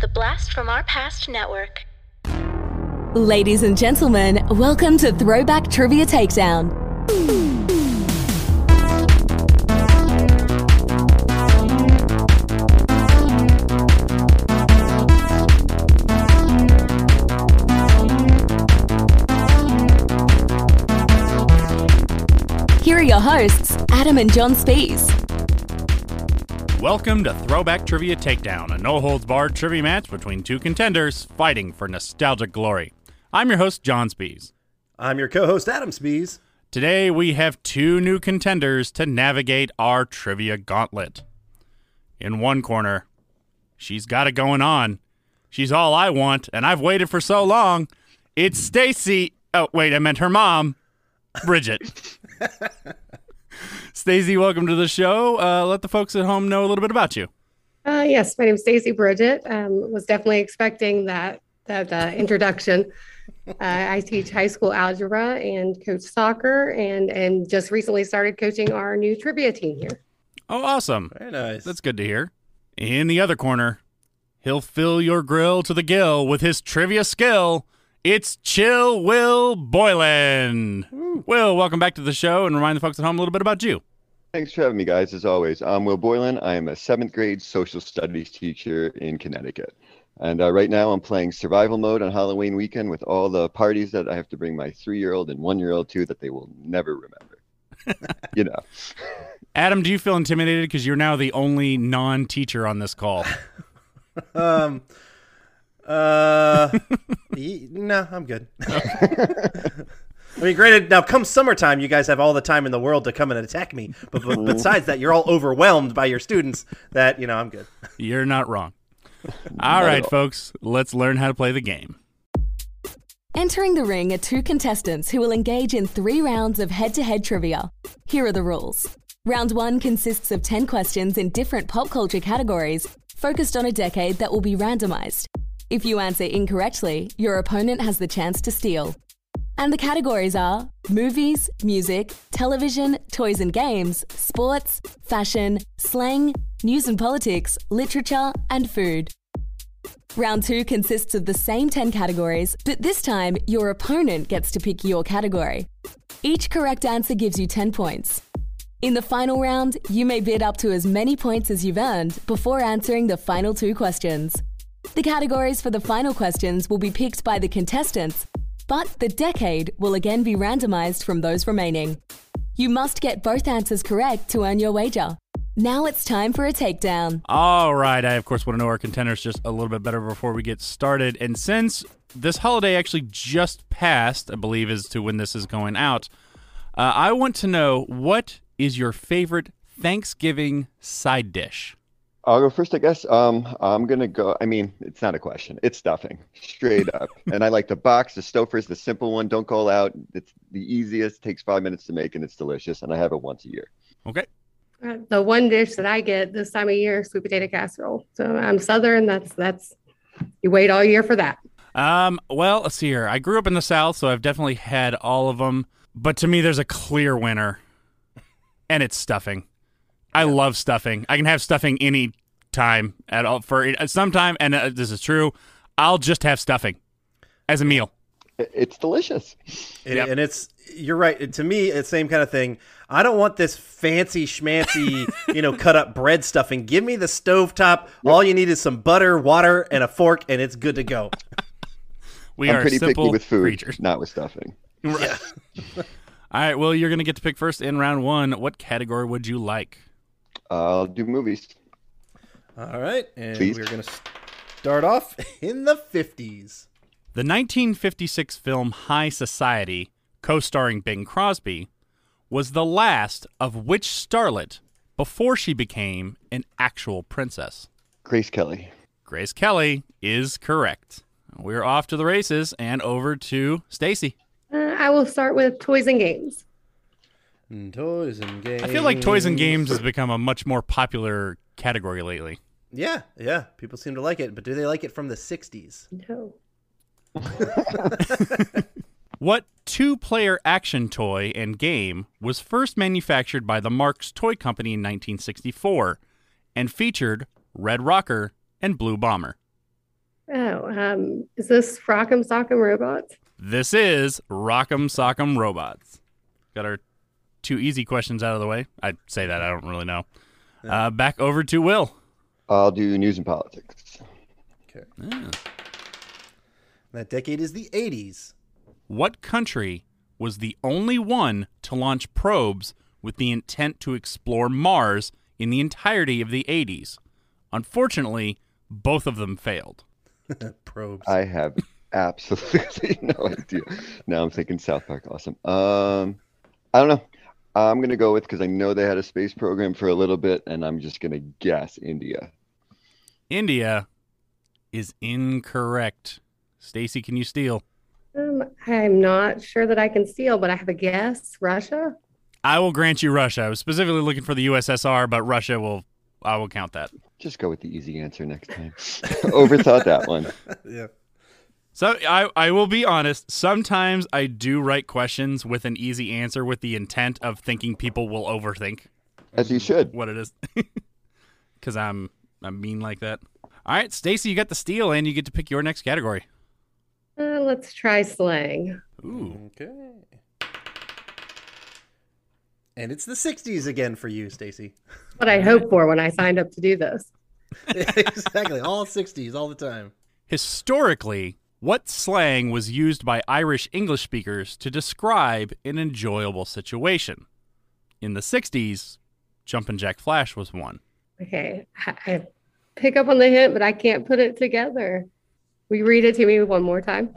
The Blast from Our Past Network. Ladies and gentlemen, welcome to Throwback Trivia Takedown. Here are your hosts, Adam and John Spees. Welcome to Throwback Trivia Takedown, a no holds barred trivia match between two contenders fighting for nostalgic glory. I'm your host, John Spees. I'm your co-host Adam Spees. Today we have two new contenders to navigate our trivia gauntlet. In one corner, she's got it going on. She's all I want, and I've waited for so long. It's Stacy. Oh, wait, I meant her mom, Bridget. Stacy, welcome to the show. Uh, let the folks at home know a little bit about you. Uh, yes, my name is Stacy Bridget. Um, was definitely expecting that that uh, introduction. Uh, I teach high school algebra and coach soccer, and and just recently started coaching our new trivia team here. Oh, awesome. Very nice. That's good to hear. In the other corner, he'll fill your grill to the gill with his trivia skill. It's Chill Will Boylan. Will, welcome back to the show and remind the folks at home a little bit about you. Thanks for having me, guys. As always, I'm Will Boylan. I am a seventh grade social studies teacher in Connecticut. And uh, right now, I'm playing survival mode on Halloween weekend with all the parties that I have to bring my three year old and one year old to that they will never remember. you know. Adam, do you feel intimidated because you're now the only non teacher on this call? Um. Uh. ye- no, I'm good. I mean, granted, now come summertime, you guys have all the time in the world to come and attack me. But, but besides that, you're all overwhelmed by your students. That you know, I'm good. You're not wrong. All right, folks, let's learn how to play the game. Entering the ring are two contestants who will engage in three rounds of head to head trivia. Here are the rules. Round one consists of 10 questions in different pop culture categories, focused on a decade that will be randomized. If you answer incorrectly, your opponent has the chance to steal. And the categories are movies, music, television, toys and games, sports, fashion, slang, news and politics, literature, and food. Round two consists of the same 10 categories, but this time your opponent gets to pick your category. Each correct answer gives you 10 points. In the final round, you may bid up to as many points as you've earned before answering the final two questions. The categories for the final questions will be picked by the contestants, but the decade will again be randomized from those remaining. You must get both answers correct to earn your wager. Now it's time for a takedown. All right. I, of course, want to know our contenders just a little bit better before we get started. And since this holiday actually just passed, I believe, as to when this is going out, uh, I want to know what is your favorite Thanksgiving side dish? I'll go first, I guess. Um, I'm gonna go. I mean, it's not a question. It's stuffing, straight up. and I like the box. The Stouffer's the simple one. Don't call out. It's the easiest. Takes five minutes to make, and it's delicious. And I have it once a year. Okay. Uh, the one dish that I get this time of year, sweet potato casserole. So I'm Southern. That's that's you wait all year for that. Um, well, let's see here. I grew up in the South, so I've definitely had all of them. But to me, there's a clear winner, and it's stuffing. I love stuffing. I can have stuffing any time at all for it. sometime, and uh, this is true. I'll just have stuffing as a meal. It's delicious. And, Yep. and it's you're right. To me, it's the same kind of thing. I don't want this fancy schmancy, you know, cut up bread stuffing. Give me the stovetop. All you need is some butter, water, and a fork, and it's good to go. We I'm are pretty simple picky with food, creatures. not with stuffing. Yeah. All right. Well, you're gonna get to pick first in round one. What category would you like? I'll do movies. All right, and Please. we're gonna start off in the fifties. The 1956 film High Society, co starring Bing Crosby, was the last of which starlet before she became an actual princess? Grace Kelly. Grace Kelly is correct. We're off to the races and over to Stacy. Uh, I will start with toys and games. And toys and games. I feel like toys and games has become a much more popular category lately. Yeah, yeah. People seem to like it, but do they like it from the '60s? No. What two player action toy and game was first manufactured by the Marx Toy Company in 1964 and featured Red Rocker and Blue Bomber? Oh, um, is this Rock'em Sock'em Robots? This is Rock'em Sock'em Robots. Got our two easy questions out of the way. I'd say that. I don't really know. Uh, back over to Will. I'll do news and politics. Okay. Yeah. That decade is the 80s. What country was the only one to launch probes with the intent to explore Mars in the entirety of the 80s? Unfortunately, both of them failed. Probes. I have absolutely no idea. Now I'm thinking South Park. Awesome. Um, I don't know. I'm gonna go with because I know they had a space program for a little bit, and I'm just gonna guess India. India is incorrect. Stacy, can you steal? Um, I'm not sure that I can steal, but I have a guess. Russia? I will grant you Russia. I was specifically looking for the USSR, but Russia will. I will count that. Just go with the easy answer next time. Overthought that one. yeah. So I, I will be honest. Sometimes I do write questions with an easy answer with the intent of thinking people will overthink As you should. what it is, because I'm I'm mean like that. All right, Stacy, you got the steal, and you get to pick your next category. Uh, let's try slang. Ooh, Okay. And it's the 60s again for you, Stacy. What I hoped for when I signed up to do this. exactly. All 60s, all the time. historically, what slang was used by Irish English speakers to describe an enjoyable situation? In the '60s, Jumpin' Jack Flash was one. Okay, I, pick up on the hint, but I can't put it together. Will you read it to me one more time?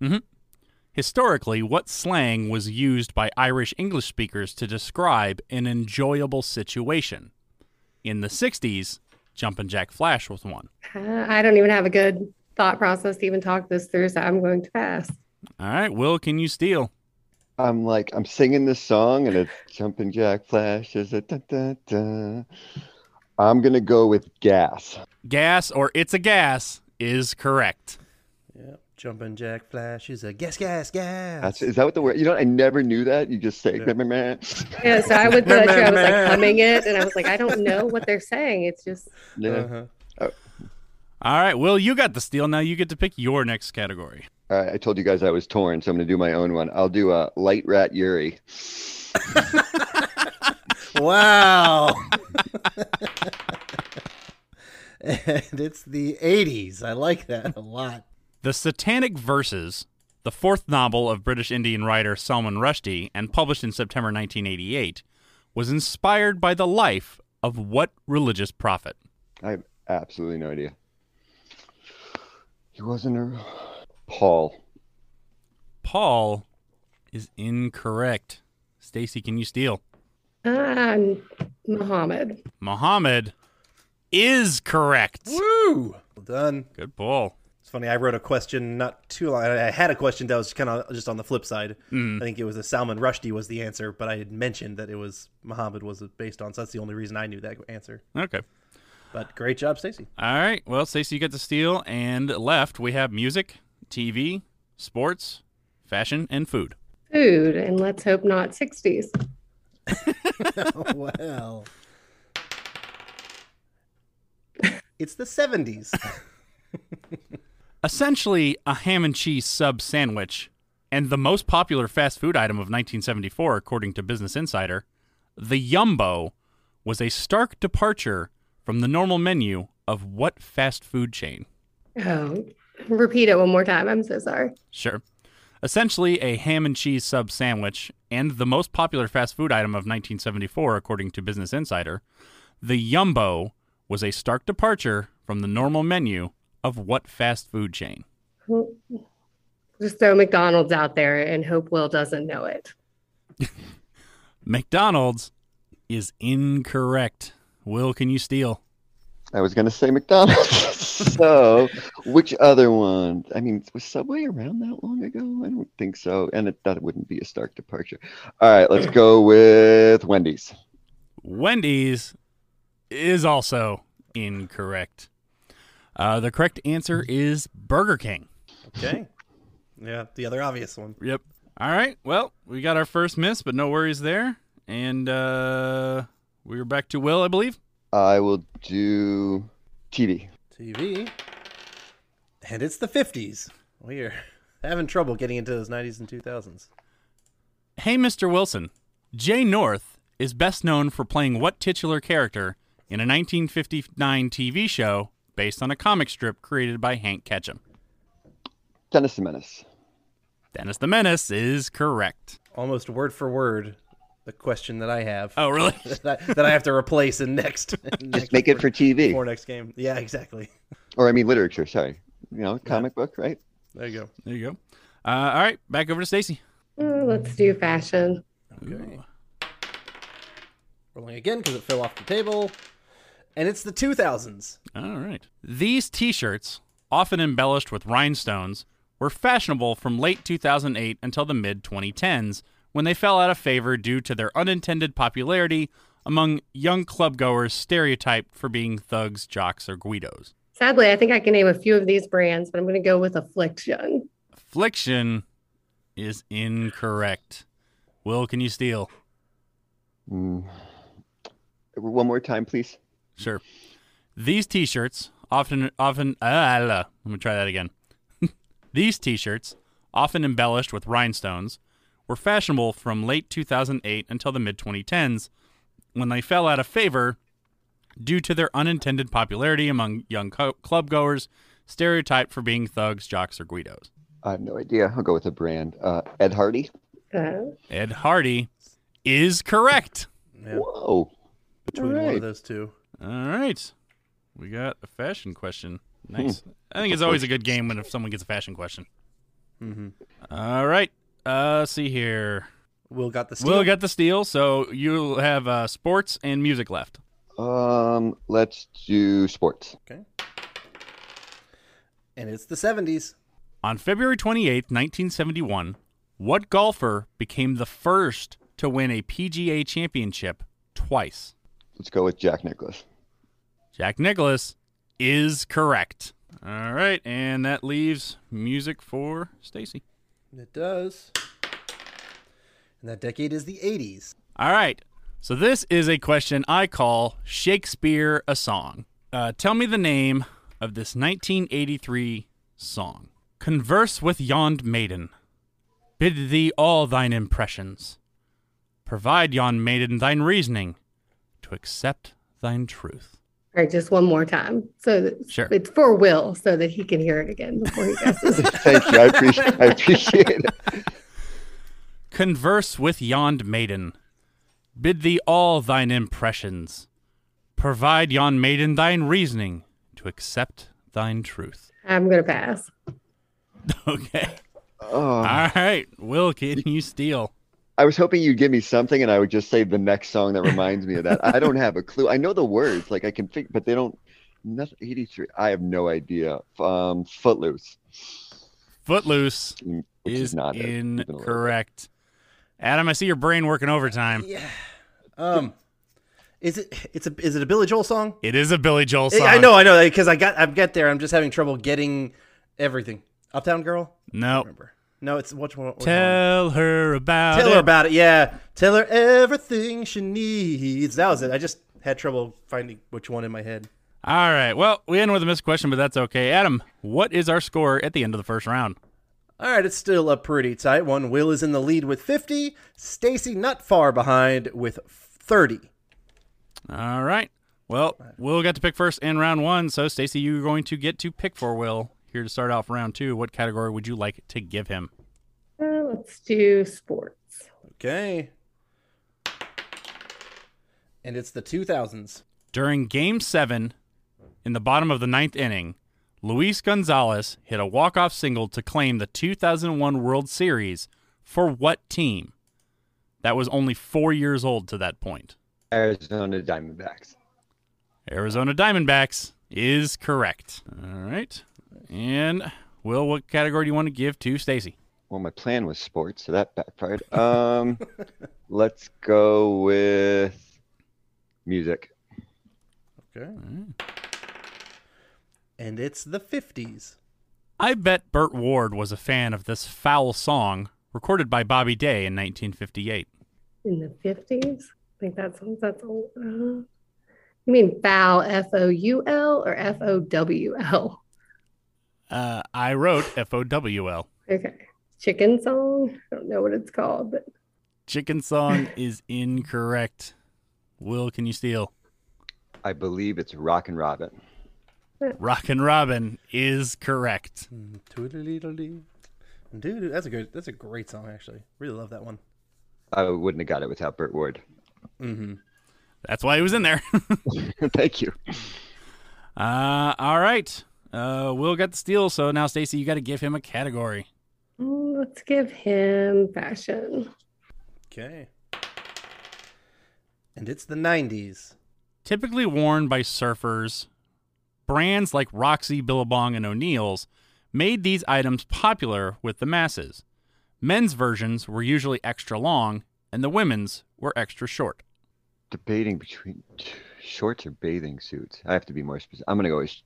Mm-hmm. Historically, what slang was used by Irish English speakers to describe an enjoyable situation? In the 60s, Jumpin' Jack Flash was one. Uh, I don't even have a good thought process to even talk this through, so I'm going to pass. All right, Will, can you steal? I'm like I'm singing this song and it's jumping jack flashes. A da, da, da. I'm gonna go with gas. Gas or it's a gas is correct. Yep. Jumping Jack Flash is a gas, gas, gas. That's is that what the word? You know, I never knew that. You just say, Yeah. meh, meh, meh. Yeah, so I would let. I was like Man. humming it, and I was like, I don't know what they're saying. It's just yeah. Uh-huh. All right, Will, you got the steal. Now you get to pick your next category. All right, I told you guys I was torn, so I'm gonna do my own one. I'll do a light rat Yuri. Wow. and it's the 80s. I like that a lot. The Satanic Verses, the fourth novel of British Indian writer Salman Rushdie and published in September 1988, was inspired by the life of what religious prophet? I have absolutely no idea. He wasn't a Paul. Paul is incorrect. Stacy, can you steal? um, Muhammad. Muhammad is correct. Woo! Well done. Good pull. It's funny. I wrote a question not too long. I had a question that was kind of just on the flip side. I think it was a Salman Rushdie was the answer, but I had mentioned that it was Muhammad was based on. So that's the only reason I knew that answer. Okay. But great job, Stacy. All right. Well, Stacy, you get the steal. And left, we have music, TV, sports, fashion, and food. Food, and let's hope not 60s. well, it's the 70s. Essentially, a ham and cheese sub sandwich, and the most popular fast food item of 1974, according to Business Insider, the Yumbo was a stark departure from the normal menu of what fast food chain? Oh, repeat it one more time. I'm so sorry. Sure. Essentially, a ham and cheese sub sandwich, and the most popular fast food item of 1974, according to Business Insider, the Yumbo was a stark departure from the normal menu of what fast food chain? Just throw McDonald's out there and hope Will doesn't know it. McDonald's is incorrect. Will, can you steal? I was gonna say McDonald's. so, which other one? I mean, was Subway around that long ago? I don't think so, and it, that wouldn't be a stark departure. All right, let's go with Wendy's. Wendy's is also incorrect. Uh, the correct answer is Burger King. Okay. Yeah, the other obvious one. Yep. All right. Well, we got our first miss, but no worries there. And uh, we're back to Will, I believe. I will do TV. TV. And it's the 50s. We are having trouble getting into those 90s and 2000s. Hey, Mr. Wilson. Jay North is best known for playing what titular character in a 1959 TV show based on a comic strip created by Hank Ketcham? Dennis the Menace. Dennis the Menace is correct. Almost word for word the question that I have. Oh, really? that, that I have to replace in next. in next Just make it for TV. for next game. Yeah, exactly. Or I mean literature, sorry. You know, comic book, right? There you go. There you go. Uh, all right, back over to Stacy. Uh, let's do fashion. Okay. Rolling again because it fell off the table. And it's the 2000s. All right. These T-shirts, often embellished with rhinestones, were fashionable from late 2008 until the mid 2010s, when they fell out of favor due to their unintended popularity among young clubgoers stereotyped for being thugs, jocks, or guidos. Sadly, I think I can name a few of these brands, but I'm going to go with Affliction. Affliction is incorrect. Will, can you steal? Mm. One more time, please. Sure. These T-shirts often, often, uh, let me try that again. These T-shirts, often embellished with rhinestones, were fashionable from late 2008 until the mid 2010s, when they fell out of favor due to their unintended popularity among young co- clubgoers, stereotyped for being thugs, jocks, or guidos. I have no idea. I'll go with a brand. Uh, Ed Hardy. Uh, Ed Hardy is correct. Yeah, Whoa. between one of those two. All right. We got a fashion question. Nice. I think it's always a good game when if someone gets a fashion question. Mm-hmm. All right. Uh, see here. Will got the steal. Will got the steal, so you'll have uh, sports and music left. Um, let's do sports. Okay. And it's the 70s. On February 28th, 1971, what golfer became the first to win a PGA championship twice? Let's go with Jack Nicklaus. Jack Nicklaus is correct. All right, and that leaves music for Stacy. It does. And that decade is the 80s. All right. So this is a question I call Shakespeare a song. Uh, tell me the name of this 1983 song. Converse with yond maiden. Bid thee all thine impressions. Provide yon maiden thine reasoning to accept thine truth. All right, just one more time. So that, Sure. it's for Will so that he can hear it again before he guesses. Thank you. I appreciate. I appreciate it. Converse with yond maiden. Bid thee all thine impressions. Provide yon maiden thine reasoning to accept thine truth. I'm going to pass. Okay. Oh, All right, Will, can you steal? I was hoping you'd give me something, and I would just say the next song that reminds me of that. I don't have a clue. I know the words, like I can figure, but they don't. Nothing. Eighty-three. I have no idea. Um, Footloose, Footloose mm, which is, is, not it, even a little bit. incorrect. Adam, I see your brain working overtime. Yeah. Um, is it it's a is it a Billy Joel song? It is a Billy Joel song. I know, I know, because I got I get there. I'm just having trouble getting everything. Uptown Girl. No. Remember? No, it's which one? Tell her about Tell it. her about it. Yeah, tell her everything she needs. That was it. I just had trouble finding which one in my head. All right. Well, we end with a missed question, but that's okay. Adam, what is our score at the end of the first round? All right, it's still a pretty tight one. Will is in the lead with 50. Stacy not far behind with 30. All right. Well, Will got to pick first in round one, so Stacy, you're going to get to pick for Will here to start off round two. What category would you like to give him? Uh, let's do sports. Okay. And it's the 2000s. During Game 7, in the bottom of the ninth inning, Luis Gonzalez hit a walk-off single to claim the 2001 World Series for what team? That was only four years old to that point. Arizona Diamondbacks. Arizona Diamondbacks is correct. All right. And, Will, what category do you want to give to Stacy? Well, my plan was sports, so that backfired. Um, let's go with music. Okay. And it's the 50s. I bet Burt Ward was a fan of this foul song recorded by Bobby Day in 1958. In the 50s? I think that's, that's, uh, you mean foul, F O U L or F O W L? Uh, I wrote F O W L. Okay. Chicken song. I don't know what it's called, but Chicken song is incorrect. Will, can you steal? I believe it's Rockin' Robin. Rockin' Robin is correct. Toodle-dee-dle-dee. Dude, that's a good. That's a great song, actually. Really love that one. I wouldn't have got it without Burt Ward. Mm-hmm. That's why he was in there. Thank you. uh, all right. Uh, Will got the steal, so now Stacy, you got to give him a category. let's give him fashion. Okay. And it's the '90s. Typically worn by surfers, brands like Roxy, Billabong, and O'Neill's made these items popular with the masses. Men's versions were usually extra long, and the women's were extra short. Debating between shorts or bathing suits. I have to be more specific. I'm gonna go with sh-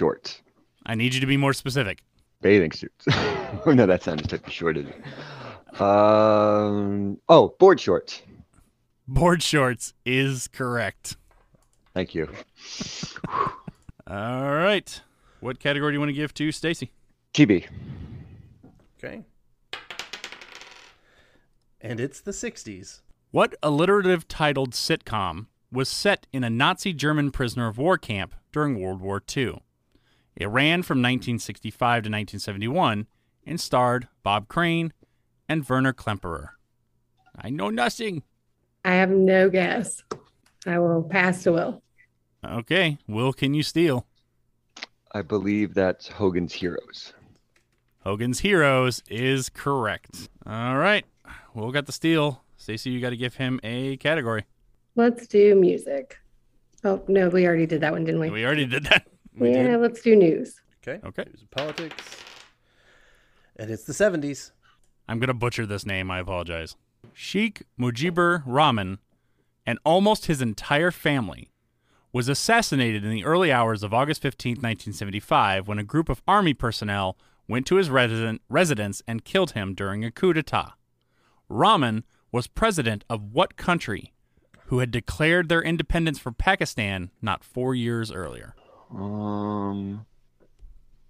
shorts. I need you to be more specific. Bathing suits. oh no, that sounded too short. Didn't it? Um. Oh, board shorts. Board shorts is correct. Thank you. All right. What category do you want to give to Stacy? TB. Okay. And it's the '60s. What alliterative titled sitcom was set in a Nazi German prisoner of war camp during World War II? It ran from 1965 to 1971 and starred Bob Crane and Werner Klemperer. I know nothing. I have no guess. I will pass to Will. Okay, Will, can you steal? I believe that's Hogan's Heroes. Hogan's Heroes is correct. All right, Will got the steal. Stacy, you got to give him a category. Let's do music. Oh no, we already did that one, didn't we? We already did that. We yeah, did. let's do news. Okay. Okay. News and politics. And it's the '70s. I'm going to butcher this name. I apologize. Sheikh Mujibur Rahman and almost his entire family was assassinated in the early hours of August 15, 1975, when a group of army personnel went to his resident, residence and killed him during a coup d'etat. Rahman was president of what country who had declared their independence from Pakistan not four years earlier? Um,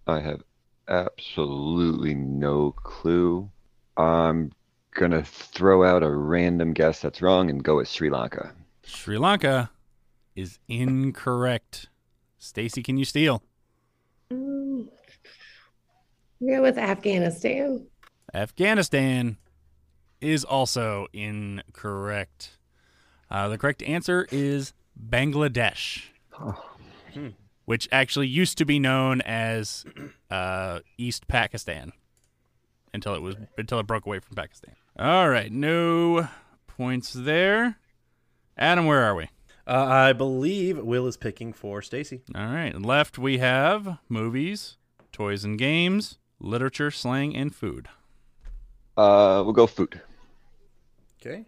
I have absolutely no clue. I'm gonna throw out a random guess that's wrong and go with Sri Lanka. Sri Lanka is incorrect. Stacy, can you steal? Um, we'll go with Afghanistan. Afghanistan is also incorrect. Uh, the correct answer is Bangladesh, which actually used to be known as uh, East Pakistan until it was until it broke away from Pakistan. All right, no points there. Adam, where are we? Uh, I believe Will is picking for Stacy. All right, left we have movies, toys and games, literature, slang, and food. Uh, we'll go food. Okay.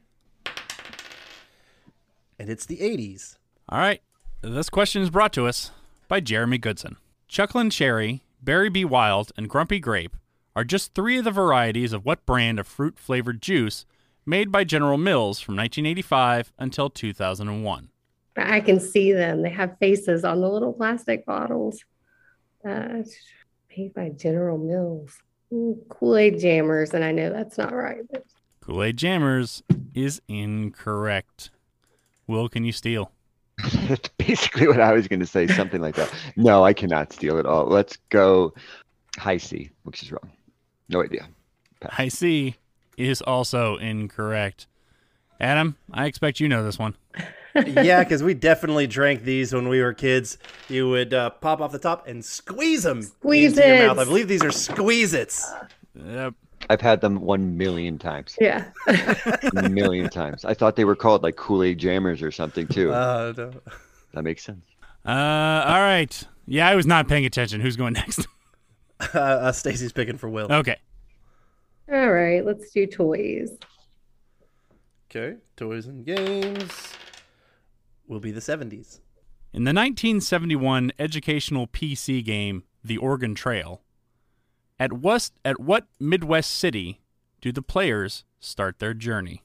And it's the '80s. All right. This question is brought to us by Jeremy Goodson. Chucklin Cherry, Berry B. Wild, and Grumpy Grape are just three of the varieties of what brand of fruit flavored juice made by General Mills from 1985 until 2001. I can see them. They have faces on the little plastic bottles. Uh, made by General Mills. Kool Aid Jammers, and I know that's not right. But Kool Aid Jammers is incorrect. Will, can you steal? That's basically what I was gonna say, something like that. No, I cannot steal it all. Let's go Hi-C, which is wrong. No idea. I C is also incorrect. Adam, I expect you know this one. yeah, because we definitely drank these when we were kids. You would uh, pop off the top and squeeze them Squeeze into your mouth. I believe these are Squeezits. Yep. I've had them one million times. yeah, A million times. I thought they were called like Kool Aid Jammers or something too. Uh, no. that makes sense. Uh, all right. Yeah, I was not paying attention. Who's going next? uh, uh, Stacy's picking for Will. okay. all right. Let's do toys. Okay, toys and games will be the '70s. In the 1971 educational PC game The Oregon Trail, at West at what Midwest city do the players start their journey?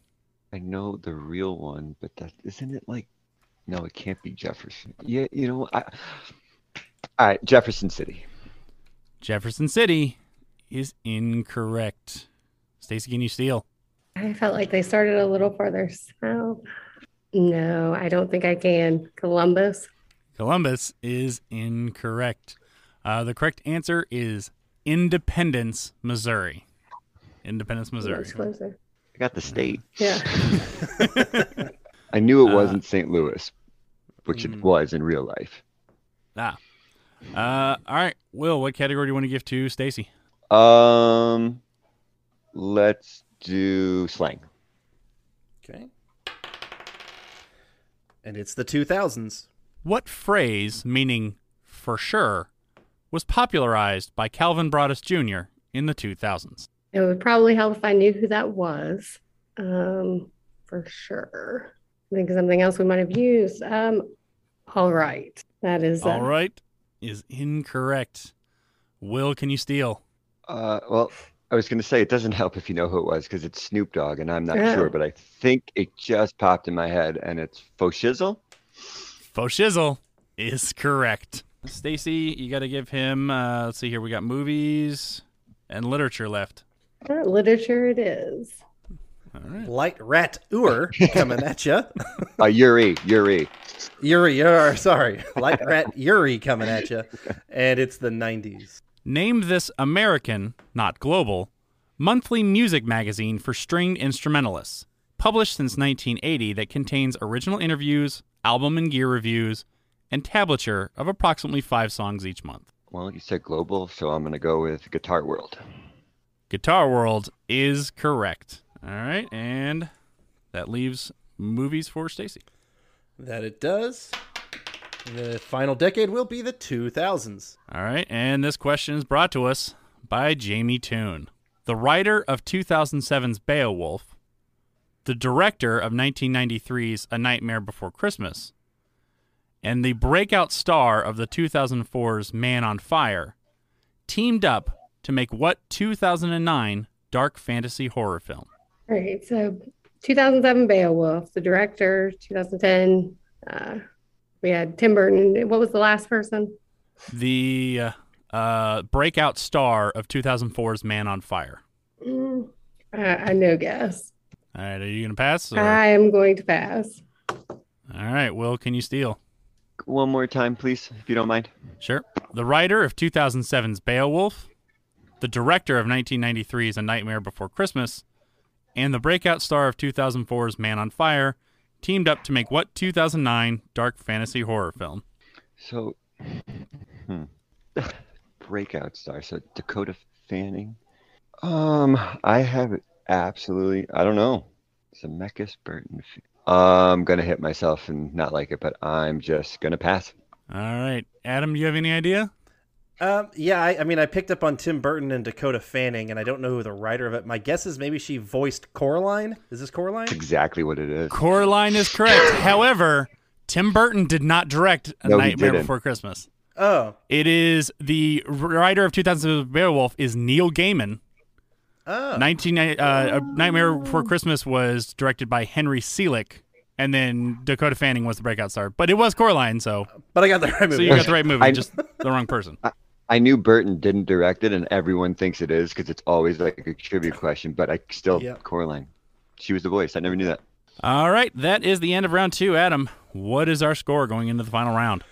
I know the real one, but that isn't it like no, it can't be Jefferson. Yeah, you know, I, all right, Jefferson City. Jefferson City is incorrect. Stacy, can you steal? I felt like they started a little farther south. No, I don't think I can. Columbus. Columbus is incorrect. Uh, the correct answer is Independence, Missouri. Independence, Missouri. Much closer. I got the state. Yeah. I knew it Uh, wasn't St. Louis, which mm. it was in real life. Ah. Uh, all right, Will. What category do you want to give to Stacy? Um, let's do slang. Okay. And it's the 2000s. What phrase, meaning for sure, was popularized by Calvin Broadus Jr. in the 2000s? It would probably help if I knew who that was. Um, for sure. I think something else we might have used. Um, all right. That is uh, All right, is incorrect. Will, can you steal? Uh, well, I was going to say it doesn't help if you know who it was because it's Snoop Dogg, and I'm not Yeah. sure, but I think it just popped in my head, and it's Fo' Shizzle. Fo' shizzle is correct. Stacy, you got to give him. Uh, let's see here. We got movies and literature left. uh, literature. It is. All right. Light Rat Ur coming at you. Uh, Yuri, Yuri. Yuri, Yuri, sorry. Light Rat Yuri coming at you. And it's the 90s. Name this American, not global, monthly music magazine for stringed instrumentalists, published since 1980 that contains original interviews, album and gear reviews, and tablature of approximately five songs each month. Well, you said global, so I'm going to go with Guitar World. Guitar World is correct. All right, and that leaves movies for Stacy. That it does. The final decade will be the 2000s. All right, and this question is brought to us by Jamie Toon, the writer of 2007's Beowulf, the director of 1993's A Nightmare Before Christmas, and the breakout star of the 2004's Man on Fire, teamed up to make what 2009 dark fantasy horror film? All right. So 2007 Beowulf, the director, 2010. Uh, we had Tim Burton. What was the last person? The uh, uh, breakout star of 2004's Man on Fire. Mm, uh, I no guess. All right, are you going to pass? or- I am going to pass. All right, Will, can you steal? One more time, please, if you don't mind. Sure. The writer of 2007's Beowulf, the director of 1993's A Nightmare Before Christmas, and the breakout star of 2004's Man on Fire teamed up to make what 2009 dark fantasy horror film? So, hmm. breakout star. So Dakota Fanning. Um, I have absolutely. I don't know. Zemeckis Burton. I'm gonna hit myself and not like it, but I'm just gonna pass. All right. Adam, do you have any idea? Um, yeah, I, I mean, I picked up on Tim Burton and Dakota Fanning, and I don't know who the writer of it. My guess is maybe she voiced Coraline. Is this Coraline? That's exactly what it is. Coraline is correct. However, Tim Burton did not direct A No, Nightmare. Before Christmas. Oh, It is the writer of 2007's Beowulf is Neil Gaiman. Oh, 19 uh, A Nightmare Before Christmas was directed by Henry Selick, and then Dakota Fanning was the breakout star. But it was Coraline, so but I got the right movie. so movie. you got the right movie, I- just the wrong person. I knew Burton didn't direct it, and everyone thinks it is because it's always like a trivia question. But I still Yeah. Coraline. She was the voice. I never knew that. All right, that is the end of round two. Adam, what is our score going into the final round?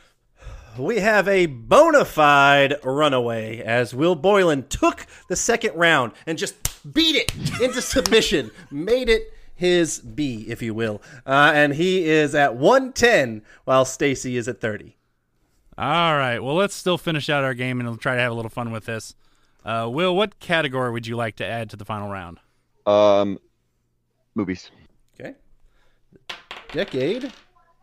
We have a bona fide runaway as Will Boylan took the second round and just beat it into submission, made it his B, if you will. Uh, and he is at 110 while Stacy is at 30. All right, well, let's still finish out our game and we'll try to have a little fun with this. Uh, Will, what category would you like to add to the final round? Um, movies. Okay. Decade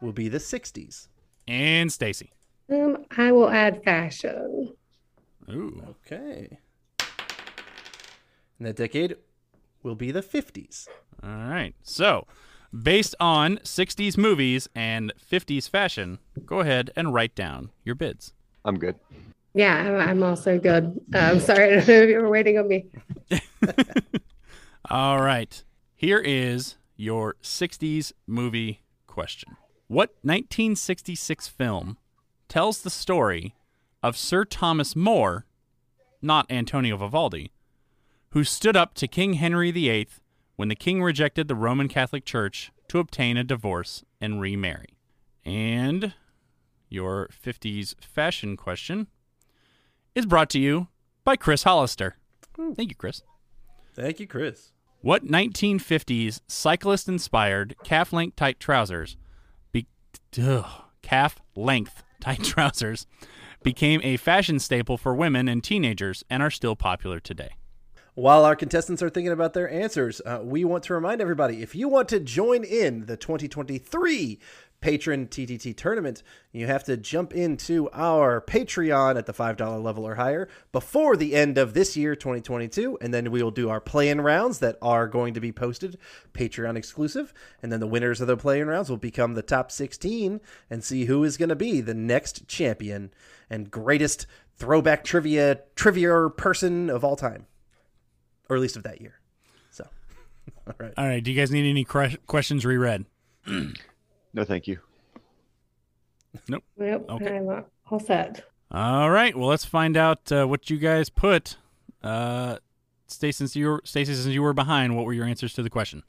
will be the 60s. And Stacy. Um, I will add fashion. Ooh. Okay. And that decade will be the 50s. All right. So, based on 60s movies and 50s fashion, go ahead and write down your bids. I'm good. Yeah, I'm- I'm also good. I'm sorry, I don't know if you were waiting on me. All right. Here is your 60s movie question. What 1966 film tells the story of Sir Thomas More not Antonio Vivaldi, who stood up to King Henry VIII when the king rejected the Roman Catholic Church to obtain a divorce and remarry. And your 50s fashion question is brought to you by Chris Hollister. Hmm, thank you, Chris. Thank you, Chris. What 1950s cyclist inspired calf length tight trousers, be- ugh, calf length tight trousers, became a fashion staple for women and teenagers and are still popular today? While our contestants are thinking about their answers, uh, we want to remind everybody if you want to join in the 2023 Patreon TTT tournament, you have to jump into our Patreon at the $5 level or higher before the end of this year, 2022. And then we will do our play in rounds that are going to be posted Patreon exclusive. And then the winners of the play in rounds will become the top 16 and see who is going to be the next champion and greatest throwback trivia trivia person of all time, or at least of that year. So, all right. All right. Do you guys need any cre- questions reread? No, thank you. Nope. Okay. I'm all set. All right. Well, let's find out uh, what you guys put. Uh, Stacy, since you were Stacy, since you were behind, what were your answers to the question?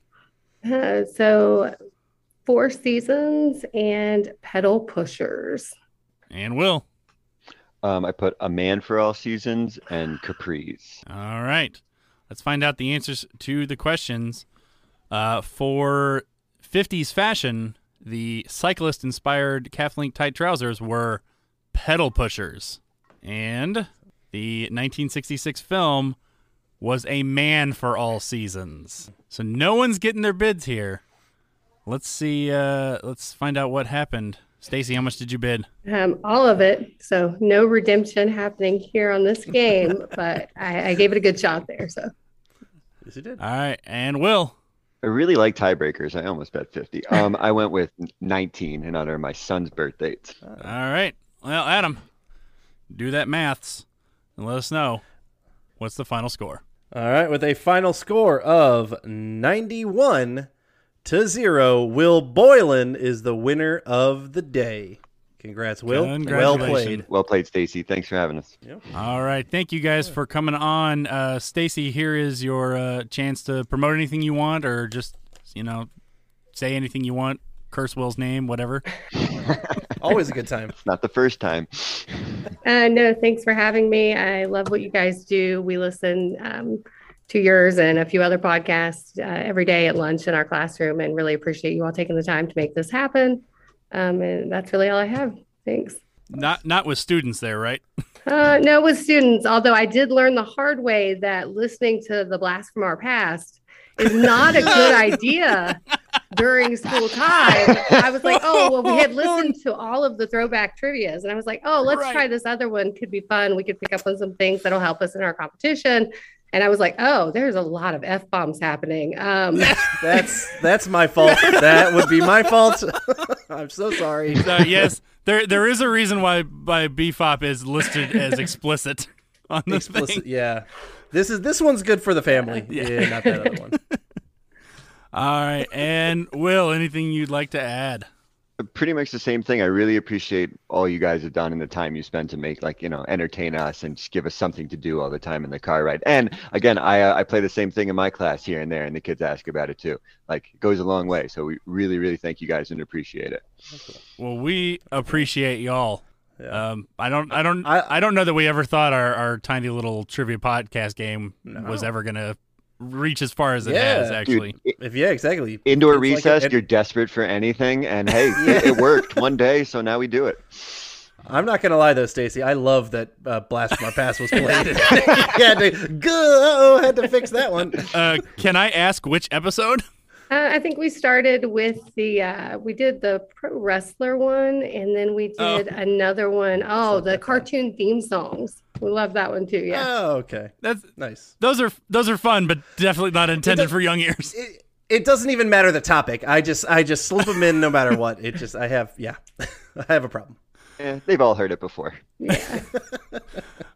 Uh, so, Four Seasons and Pedal Pushers. And Will. Um, I put a man for all seasons and capris. All right. Let's find out the answers to the questions. Uh, for 50s fashion, the cyclist inspired calf length tight trousers were pedal pushers. And the 1966 film was A Man for All Seasons. So no one's getting their bids here. Let's see. Uh, let's find out what happened. Stacy, how much did you bid? Um, all of it. So, no redemption happening here on this game, but I, I gave it a good shot there. So, Yes, you did. All right. And Will. I really like tiebreakers. I almost bet 50. Um, I went with 19 in honor of my son's birth dates. All right. Well, Adam, do that maths and let us know what's the final score. All right, with a final score of 91 to 0, Will Boylan is the winner of the day. Congrats, Will. Well played. Well played, Stacy. Thanks for having us. All right. Thank you guys for coming on. Uh, Stacy, here is your uh, chance to promote anything you want or just, you know, say anything you want. Curse Will's name, whatever. Always a good time. It's not the first time. uh, no, thanks for having me. I love what you guys do. We listen um, to yours and a few other podcasts uh, every day at lunch in our classroom and really appreciate you all taking the time to make this happen. Um, and that's really all I have. Thanks. Not not with students there, right? Uh, no, with students, although I did learn the hard way that listening to the blast from our past is not a good idea during school time. I was like, oh, well, we had listened to all of the throwback trivias, and I was like, oh, let's Right. try this other one. Could be fun. We could pick up on some things that'll help us in our competition. And I was like, oh, there's a lot of f bombs happening. Um, That's that's my fault. That would be my fault. I'm so sorry. So, yes, there there is a reason why why BFOP is listed as explicit on this Explicit, thing. yeah. This is this one's good for the family. Yeah, not that other one. All right. And Will, anything you'd like to add? Pretty much the same thing. I really appreciate all you guys have done and the time you spend to make, like, you know, entertain us and just give us something to do all the time in the car ride. And again, I uh, I play the same thing in my class here and there, and the kids ask about it too. Like, it goes a long way. So we really, really thank you guys and appreciate it. Well, we appreciate y'all. Um, I don't, I don't, I- I, don't know that we ever thought our, our tiny little trivia podcast game was ever gonna reach as far as it Yeah. has. Actually, Dude, i- If yeah, exactly. indoor It's like recess, a- you're desperate for anything, and hey, it, it worked one day, so now we do it. I'm not gonna lie though, Stacy. I love that uh, "Blast from Our Past" was played. you had to go. Had to fix that one. uh, can I ask which episode? Uh, I think we started with the uh, we did the pro wrestler one, and then we Oh. did another one. Oh, the cartoon theme songs. We love that one too. Yeah. Oh, okay. That's Nice. those are those are fun, but definitely not intended for young ears. It, it doesn't even matter the topic. I just I just slip them in no matter what. It just I have yeah, I have a problem. Eh, they've all heard it before.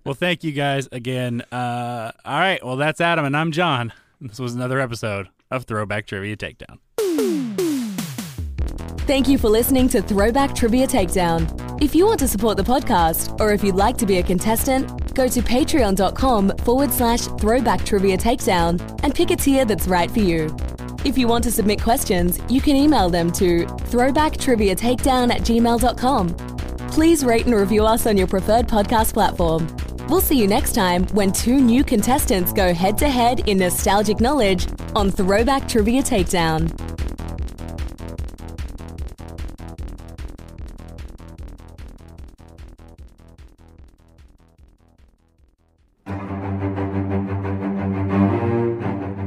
Well, thank you guys again. Uh, all right, well that's Adam and I'm John. This was another episode of Throwback Trivia Takedown. Thank you for listening to Throwback Trivia Takedown. If you want to support the podcast, or if you'd like to be a contestant, Go to patreon.com forward slash throwback trivia takedown and pick a tier that's right for you. If you want to submit questions, you can email them to throwbacktriviatakedown at gmail.com. Please rate and review us on your preferred podcast platform. We'll see you next time when two new contestants go head to head in nostalgic knowledge on Throwback Trivia Takedown.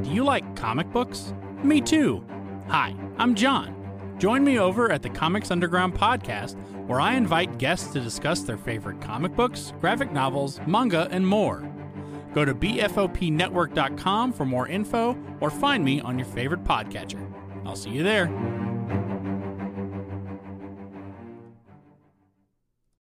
Do you like comic books? Me too. Hi, I'm John. Join me over at the Comics Underground podcast, where I invite guests to discuss their favorite comic books, graphic novels, manga, and more. Go to bfopnetwork.com for more info or find me on your favorite podcatcher. I'll see you there.